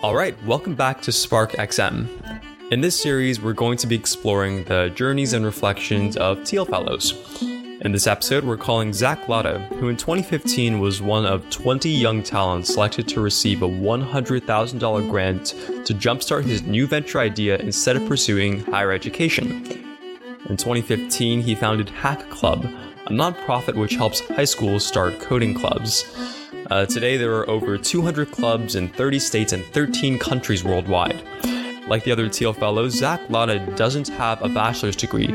All right, welcome back to Spark XM. In this series, we're going to be exploring the journeys and reflections of Thiel Fellows. In this episode, we're calling Zach Latta, who in 2015 was one of 20 young talents selected to receive a $100,000 grant to jumpstart his new venture idea instead of pursuing higher education. In 2015, he founded Hack Club, a nonprofit which helps high schools start coding clubs. Uh, today, there are over 200 clubs in 30 states and 13 countries worldwide. Like the other Thiel Fellows, Zach Latta doesn't have a bachelor's degree,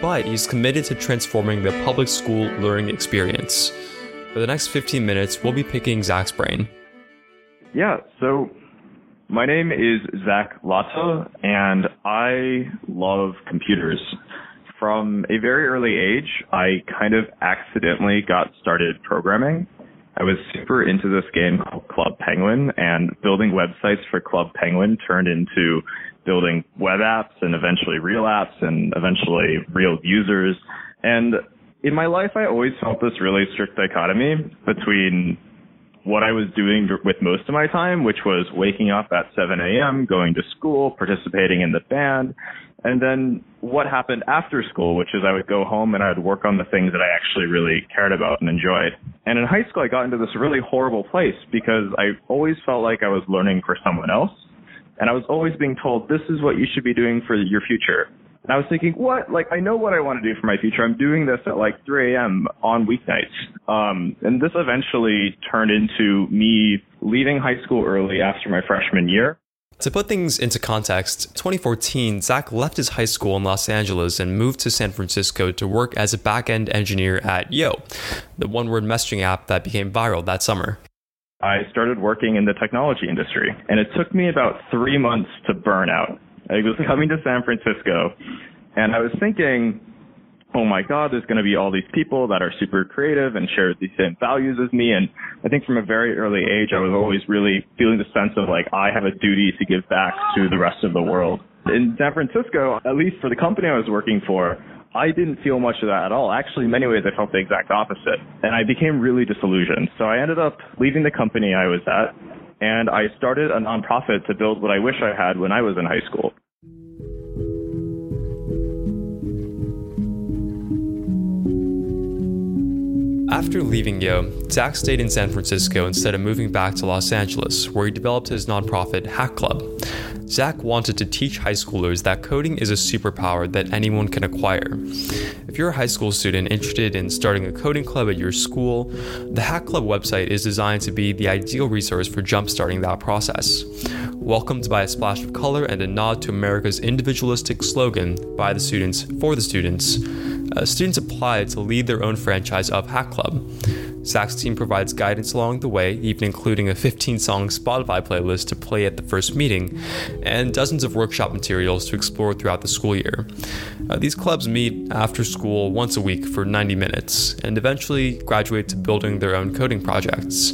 but he's committed to transforming the public school learning experience. For the next 15 minutes, we'll be picking Zach's brain. Yeah, so my name is Zach Latta, and I love computers. From a very early age, I kind of accidentally got started programming. I was super into this game called Club Penguin, and building websites for Club Penguin turned into building web apps and eventually real apps and eventually real users. And in my life, I always felt this really strict dichotomy between what I was doing with most of my time, which was waking up at 7 a.m., going to school, participating in the band, and then what happened after school, which is I would go home and I'd work on the things that I actually really cared about and enjoyed. And in high school, I got into this really horrible place because I always felt like I was learning for someone else and I was always being told, this is what you should be doing for your future. And I was thinking, what? Like, I know what I want to do for my future. I'm doing this at like 3 a.m. on weeknights. Um, and this eventually turned into me leaving high school early after my freshman year. To put things into context, 2014, Zach left his high school in Los Angeles and moved to San Francisco to work as a back-end engineer at Yo, the one-word messaging app that became viral that summer. I started working in the technology industry, and it took me about three months to burn out. I was coming to San Francisco, and I was thinking, oh my God, there's going to be all these people that are super creative and share the same values as me. And I think from a very early age, I was always really feeling the sense of like, I have a duty to give back to the rest of the world. In San Francisco, at least for the company I was working for, I didn't feel much of that at all. Actually, in many ways, I felt the exact opposite. And I became really disillusioned. So I ended up leaving the company I was at and I started a nonprofit to build what I wish I had when I was in high school. After leaving Yo, Zach stayed in San Francisco instead of moving back to Los Angeles, where he developed his nonprofit Hack Club. Zach wanted to teach high schoolers that coding is a superpower that anyone can acquire. If you're a high school student interested in starting a coding club at your school, the Hack Club website is designed to be the ideal resource for jumpstarting that process. Welcomed by a splash of color and a nod to America's individualistic slogan, by the students, for the students, uh, students apply to lead their own franchise of Hack Club. Zach's team provides guidance along the way, even including a 15 song Spotify playlist to play at the first meeting, and dozens of workshop materials to explore throughout the school year. Uh, these clubs meet after school once a week for 90 minutes, and eventually graduate to building their own coding projects.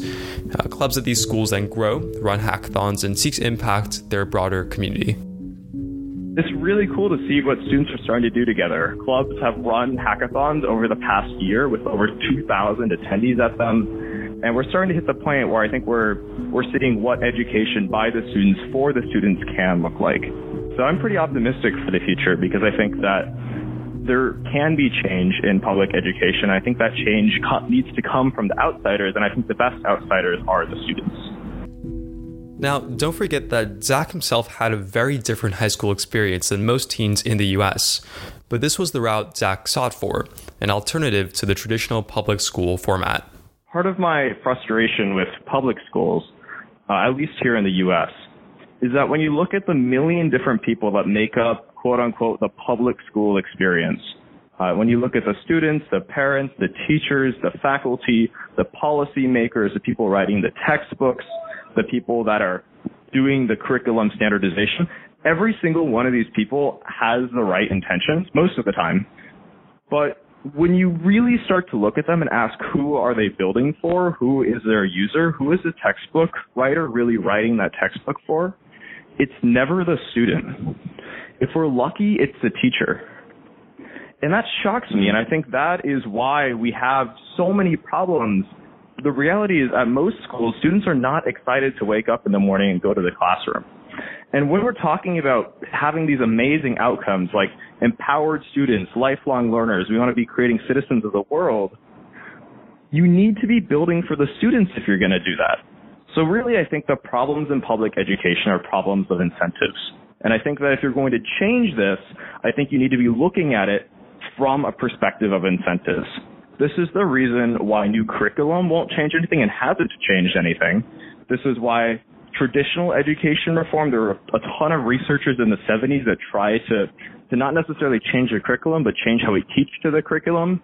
Uh, clubs at these schools then grow, run hackathons, and seek to impact their broader community. It's really cool to see what students are starting to do together. Clubs have run hackathons over the past year with over 2,000 attendees at them. And we're starting to hit the point where I think we're, we're seeing what education by the students for the students can look like. So I'm pretty optimistic for the future because I think that there can be change in public education. I think that change needs to come from the outsiders, and I think the best outsiders are the students. Now, don't forget that Zach himself had a very different high school experience than most teens in the US, but this was the route Zach sought for an alternative to the traditional public school format. Part of my frustration with public schools, uh, at least here in the US, is that when you look at the million different people that make up quote unquote the public school experience, uh, when you look at the students, the parents, the teachers, the faculty, the policymakers, the people writing the textbooks, the people that are doing the curriculum standardization, every single one of these people has the right intentions most of the time. But when you really start to look at them and ask who are they building for, who is their user, who is the textbook writer really writing that textbook for, it's never the student. If we're lucky, it's the teacher. And that shocks me, and I think that is why we have so many problems the reality is at most schools, students are not excited to wake up in the morning and go to the classroom. And when we're talking about having these amazing outcomes like empowered students, lifelong learners, we want to be creating citizens of the world, you need to be building for the students if you're going to do that. So really, I think the problems in public education are problems of incentives. And I think that if you're going to change this, I think you need to be looking at it from a perspective of incentives. This is the reason why new curriculum won't change anything and hasn't changed anything. This is why traditional education reform, there were a ton of researchers in the 70s that tried to, to not necessarily change the curriculum, but change how we teach to the curriculum.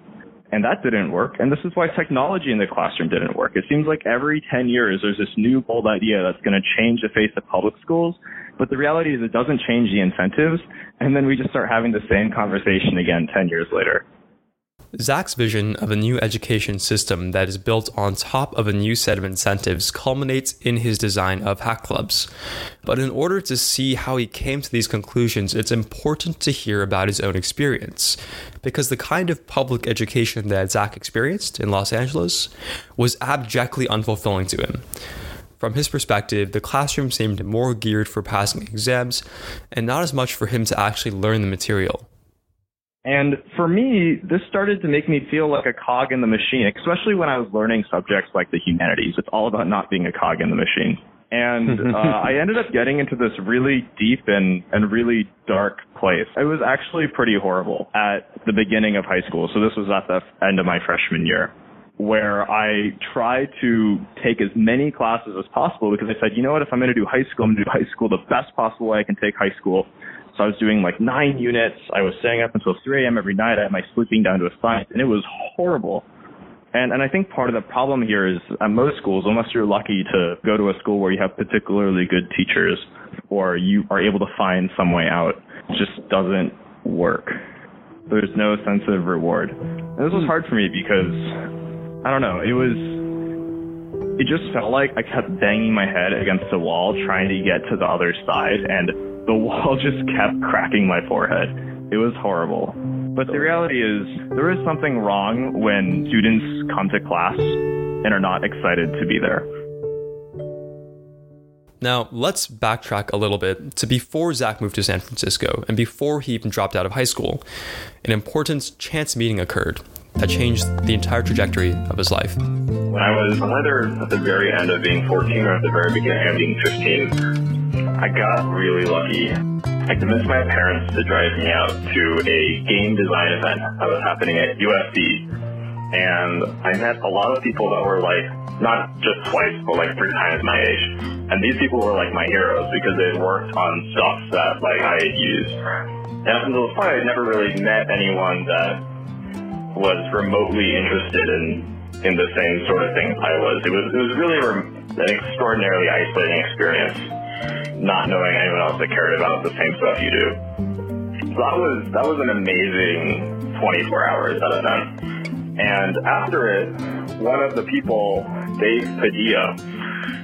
And that didn't work. And this is why technology in the classroom didn't work. It seems like every 10 years there's this new bold idea that's going to change the face of public schools. But the reality is it doesn't change the incentives. And then we just start having the same conversation again 10 years later. Zach's vision of a new education system that is built on top of a new set of incentives culminates in his design of hack clubs. But in order to see how he came to these conclusions, it's important to hear about his own experience. Because the kind of public education that Zach experienced in Los Angeles was abjectly unfulfilling to him. From his perspective, the classroom seemed more geared for passing exams and not as much for him to actually learn the material. And for me, this started to make me feel like a cog in the machine, especially when I was learning subjects like the humanities. It's all about not being a cog in the machine. And uh, I ended up getting into this really deep and, and really dark place. It was actually pretty horrible at the beginning of high school. So this was at the end of my freshman year where I tried to take as many classes as possible because I said, you know what, if I'm going to do high school, I'm going to do high school the best possible way I can take high school so I was doing like nine units. I was staying up until 3 a.m. every night. I had my sleeping down to a science, and it was horrible. And and I think part of the problem here is at most schools, unless you're lucky to go to a school where you have particularly good teachers, or you are able to find some way out, just doesn't work. There's no sense of reward. And this was hard for me because I don't know. It was it just felt like I kept banging my head against the wall trying to get to the other side and the wall just kept cracking my forehead. It was horrible. But the reality is, there is something wrong when students come to class and are not excited to be there. Now, let's backtrack a little bit to before Zach moved to San Francisco and before he even dropped out of high school. An important chance meeting occurred that changed the entire trajectory of his life. When I was either at the very end of being 14 or at the very beginning of being 15, I got really lucky. I convinced my parents to drive me out to a game design event that was happening at USC. And I met a lot of people that were like, not just twice, but like three times my age. And these people were like my heroes because they worked on stuff that like I had used. And up until this point, I had never really met anyone that was remotely interested in in the same sort of thing I was. It was it was really an extraordinarily isolating experience not knowing anyone else that cared about the same stuff you do. So that was that was an amazing 24 hours at event. And after it, one of the people, Dave Padilla,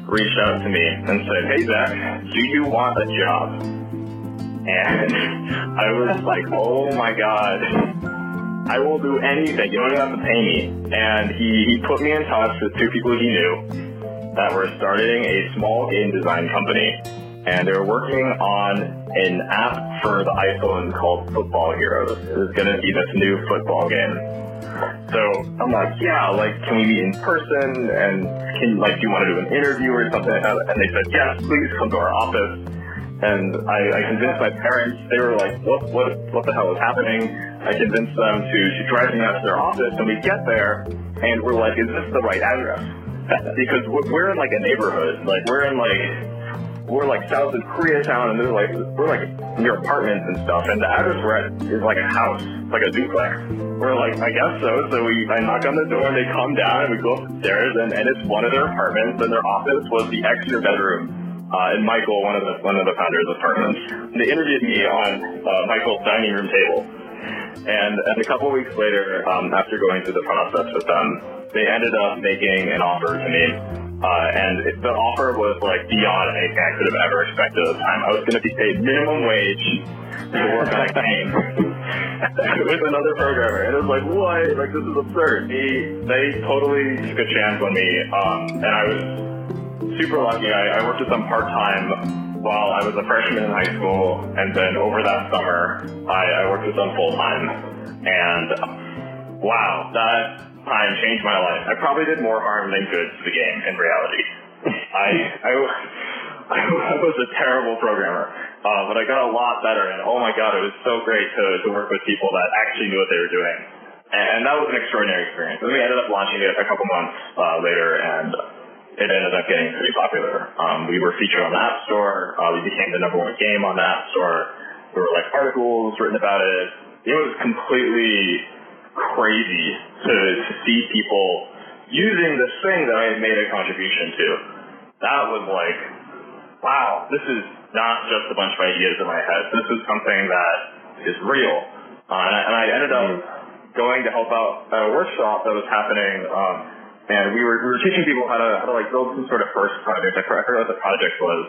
reached out to me and said, "Hey Zach, do you want a job?" And I was like, "Oh my god." I will do anything. You don't even have to pay me. And he, he put me in touch with two people he knew that were starting a small game design company and they're working on an app for the iPhone called Football Heroes. It was going to be this new football game. So I'm like, yeah, like, can we meet in person? And can like, do you want to do an interview or something? And they said, yes, please come to our office. And I, I convinced my parents. They were like, what, what, what the hell is happening? I convinced them to, to drive me out to their office, and we get there, and we're like, is this the right address? Because we're in like a neighborhood, like we're in like we're like south of Koreatown, and they're like we're like near apartments and stuff. And the address we're at is like a house, like a duplex. We're like, I guess so. So we I knock on the door, and they come down, and we go up upstairs, and, and it's one of their apartments, and their office was the extra bedroom. Uh, and Michael, one of the one of the founders' apartments, they interviewed me on uh, Michael's dining room table. And, and a couple weeks later, um, after going through the process with them, they ended up making an offer to me Uh, and the offer was like beyond anything I could have ever expected at the time. I was going to be paid minimum wage to work on a game with another programmer. And it was like, what? Like, this is absurd. He, they totally took a chance on me. Um, and I was super lucky. I, I worked with them part time while I was a freshman in high school. And then over that summer, I, I worked with them full time. And wow, that time changed my life. I probably did more harm than good to the game in reality. I, I, I was a terrible programmer, uh, but I got a lot better. And oh my god, it was so great to, to work with people that actually knew what they were doing. And, and that was an extraordinary experience. And we ended up launching it a couple months uh, later, and it ended up getting pretty popular. Um, we were featured on the App Store. Uh, we became the number one game on the App Store. There were like articles written about it. It was completely crazy to, to see people using this thing that I had made a contribution to. That was like, wow, this is not just a bunch of ideas in my head. This is something that is real. Uh, and, I, and I ended up going to help out at a workshop that was happening, um, and we were we were teaching people how to how to like build some sort of first project. I forgot what the project was,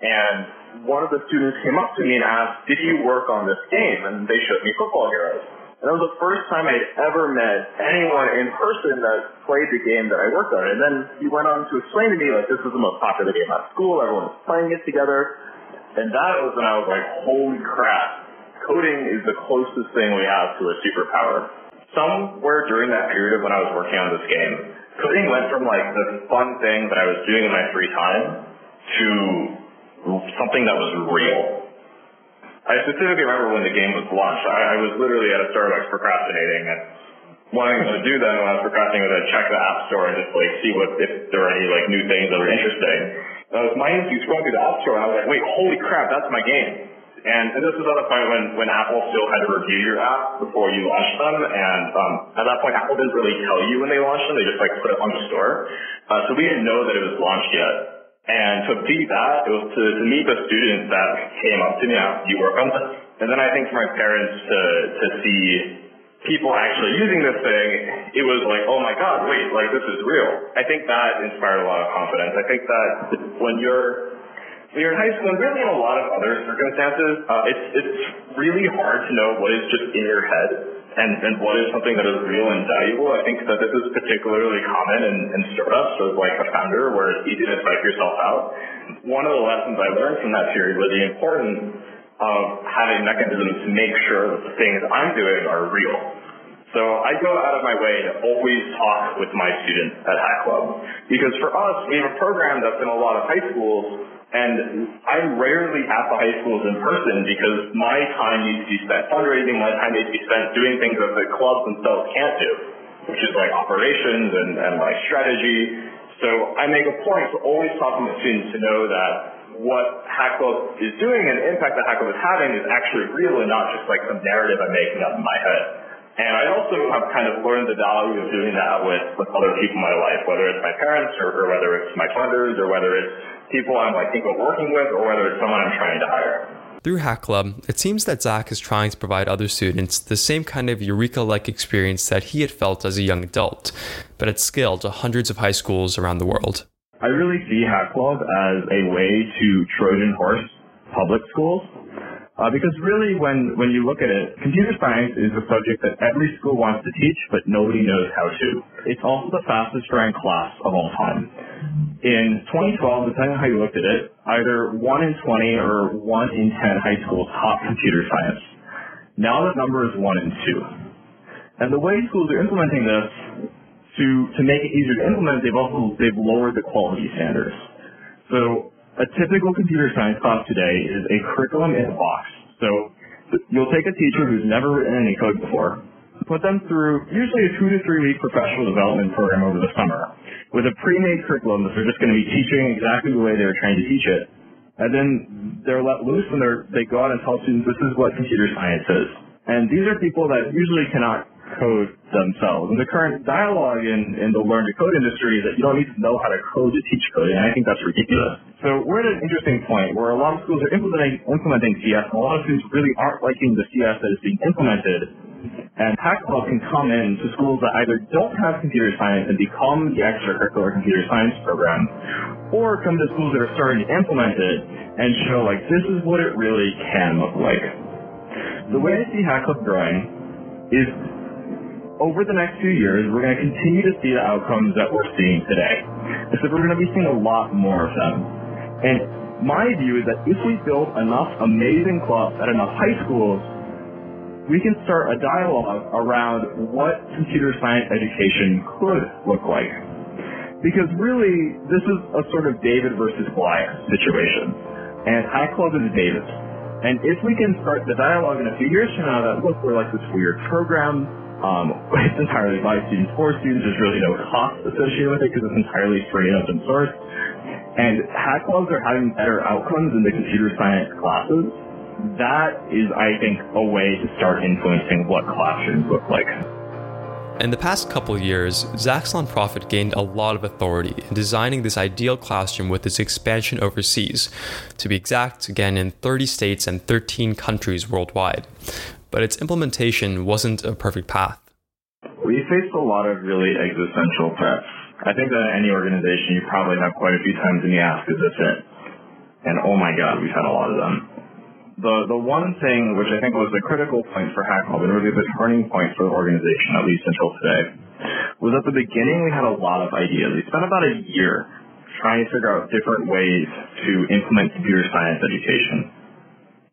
and one of the students came up to me and asked, "Did you work on this game?" And they showed me Football Heroes. And that was the first time I'd ever met anyone in person that played the game that I worked on. And then he went on to explain to me, like, this was the most popular game at school. Everyone was playing it together. And that was when I was like, holy crap. Coding is the closest thing we have to a superpower. Somewhere during that period of when I was working on this game, coding went from like the fun thing that I was doing in my free time to something that was real. I specifically remember when the game was launched. I, I was literally at a Starbucks procrastinating and wanting to do that when I was procrastinating was I'd check the app store and just like see what if there were any like new things that were interesting. And I was mindlessly scrolling through the app store and I was like, wait, holy crap, that's my game. And, and this was at the point when, when Apple still had to review your app before you launched them. And um, at that point, Apple didn't really tell you when they launched them. They just like put it on the store. Uh, so we didn't know that it was launched yet. And to be that, it was to, to meet the students that came up to me after you work on this. And then I think for my parents to, to see people actually using this thing, it was like, oh my God, wait, like this is real. I think that inspired a lot of confidence. I think that when you're when you're in high school and really in a lot of other circumstances, uh, it's it's really hard to know what is just in your head and, and what is something that is real and valuable. I think that this is particularly common in, in startups as like a founder where it's easy to psych yourself out. One of the lessons I learned from that period was the importance of having mechanisms to make sure that the things I'm doing are real. So I go out of my way to always talk with my students at Hack Club. Because for us, we have a program that's in a lot of high schools and I'm rarely at the high schools in person because my time needs to be spent fundraising, my time needs to be spent doing things that the clubs themselves can't do, which is like operations and, and like strategy. So I make a point to always talk to students to know that what Hack Club is doing and the impact that Hack Club is having is actually real and not just like some narrative I'm making up in my head. And I also have kind of learned the value of doing that with, with other people in my life, whether it's my parents or, or whether it's my funders or whether it's people I'm like think of working with or whether it's someone I'm trying to hire. Through Hack Club, it seems that Zach is trying to provide other students the same kind of eureka like experience that he had felt as a young adult, but at scale to hundreds of high schools around the world. I really see Hack Club as a way to Trojan horse public schools uh, because really, when, when you look at it, computer science is a subject that every school wants to teach, but nobody knows how to. It's also the fastest growing class of all time. In 2012, depending on how you looked at it, either 1 in 20 or 1 in 10 high schools taught computer science. Now that number is 1 in 2. And the way schools are implementing this, to, to make it easier to implement, they've also they've lowered the quality standards. So a typical computer science class today is a curriculum in a box. So you'll take a teacher who's never written any code before, put them through usually a two to three week professional development program over the summer with a pre-made curriculum that they're just going to be teaching exactly the way they were trained to teach it. And then they're let loose and they go out and tell students this is what computer science is. And these are people that usually cannot code themselves. And the current dialogue in, in the learn to code industry is that you don't need to know how to code to teach coding. And I think that's ridiculous. So we're at an interesting point where a lot of schools are implementing, implementing CS and a lot of students really aren't liking the CS that is being implemented. And Hack Club can come in to schools that either don't have computer science and become the extracurricular computer science program, or come to schools that are starting to implement it and show like this is what it really can look like. The way I see Hack Club growing is over the next few years, we're going to continue to see the outcomes that we're seeing today. Except we're going to be seeing a lot more of them. And my view is that if we build enough amazing clubs at enough high schools, we can start a dialogue around what computer science education could look like. Because really, this is a sort of David versus Goliath situation. And Hack Club is David. And if we can start the dialogue in a few years from now that, look, we're like this weird program, um, it's entirely by students for students, there's really no cost associated with it because it's entirely free and open source. And hack clubs are having better outcomes in the computer science classes that is, I think, a way to start influencing what classrooms look like. In the past couple years, Zach's nonprofit gained a lot of authority in designing this ideal classroom with its expansion overseas. To be exact, again in 30 states and 13 countries worldwide. But its implementation wasn't a perfect path. We faced a lot of really existential threats. I think that any organization you probably have quite a few times in the ask, is this it? And oh my god, we've had a lot of them the the one thing which I think was the critical point for Hack Club and really the turning point for the organization, at least until today, was at the beginning we had a lot of ideas. We spent about a year trying to figure out different ways to implement computer science education.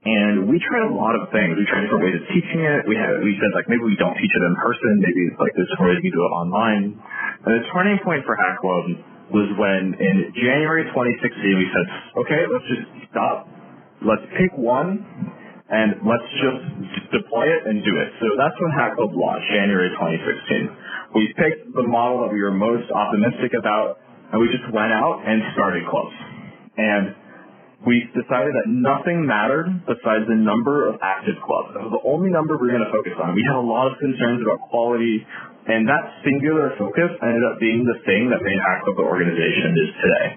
And we tried a lot of things. We tried different ways of teaching it. We had we said like maybe we don't teach it in person, maybe like this way we do it online. And the turning point for Hack Club was when in January 2016 we said, okay, let's just stop let's pick one and let's just deploy it and do it. So that's when Hack Club launched, January 2016. We picked the model that we were most optimistic about, and we just went out and started clubs. And we decided that nothing mattered besides the number of active clubs. That was the only number we were going to focus on. We had a lot of concerns about quality, and that singular focus ended up being the thing that made Club the organization is today.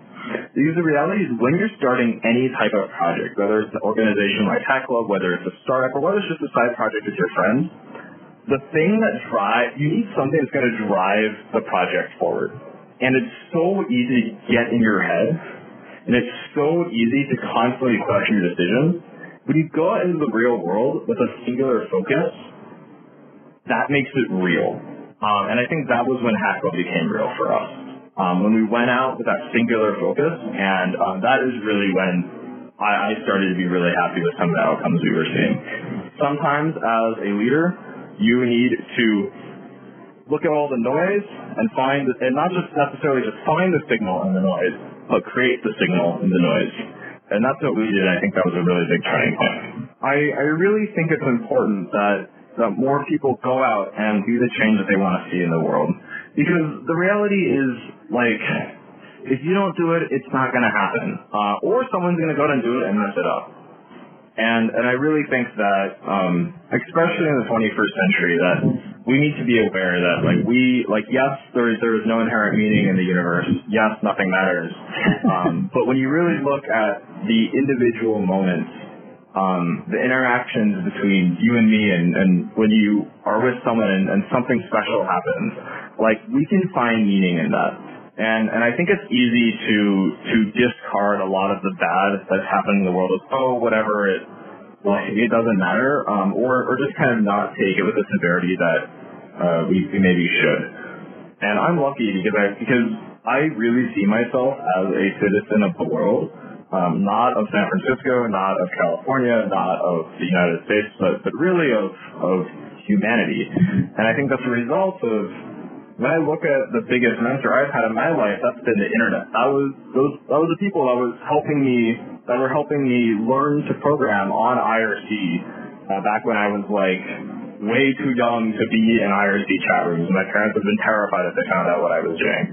Because the reality is when you're starting any type of project, whether it's an organization like Hack Club, whether it's a startup, or whether it's just a side project with your friends, the thing that drive you need something that's going to drive the project forward. And it's so easy to get in your head, and it's so easy to constantly question your decisions. When you go out into the real world with a singular focus, that makes it real. Um, and I think that was when Hack Club became real for us um, when we went out with that singular focus, and um, that is really when I, I started to be really happy with some of the outcomes we were seeing. Sometimes, as a leader, you need to look at all the noise and find, and not just necessarily just find the signal in the noise, but create the signal and the noise. And that's what we did. I think that was a really big turning point. I, I really think it's important that, that more people go out and be the change that they want to see in the world. Because the reality is, like, if you don't do it, it's not going to happen. Uh, or someone's going to go and do it and mess it up. And and I really think that, um, especially in the 21st century, that we need to be aware that like we like yes, there is there is no inherent meaning in the universe. Yes, nothing matters. Um, but when you really look at the individual moments, um, the interactions between you and me, and, and when you are with someone and, and something special happens, like we can find meaning in that. And and I think it's easy to to discard a lot of the bad that's happening in the world as oh whatever it like it doesn't matter um, or or just kind of not take it with the severity that uh, we, we maybe should. And I'm lucky because I because I really see myself as a citizen of the world, um, not of San Francisco, not of California, not of the United States, but but really of of humanity. And I think that's a result of when I look at the biggest mentor I've had in my life, that's been the internet. That was those that was the people that was helping me that were helping me learn to program on IRC uh, back when I was like way too young to be in IRC chat rooms. My parents would have been terrified if they found out what I was doing.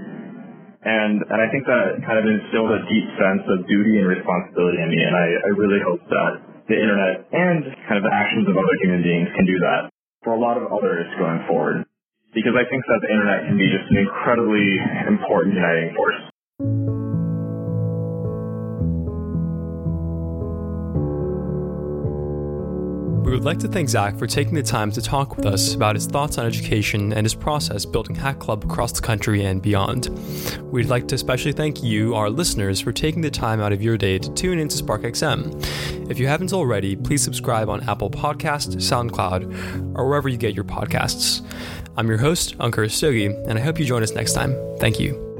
And and I think that kind of instilled a deep sense of duty and responsibility in me. And I, I really hope that the internet and kind of the actions of other human beings can do that for a lot of others going forward because I think that the internet can be just an incredibly important uniting force. We would like to thank Zach for taking the time to talk with us about his thoughts on education and his process building Hack Club across the country and beyond. We'd like to especially thank you, our listeners, for taking the time out of your day to tune into SparkXM. If you haven't already, please subscribe on Apple Podcast, SoundCloud, or wherever you get your podcasts. I'm your host, Ankur Stogi, and I hope you join us next time. Thank you.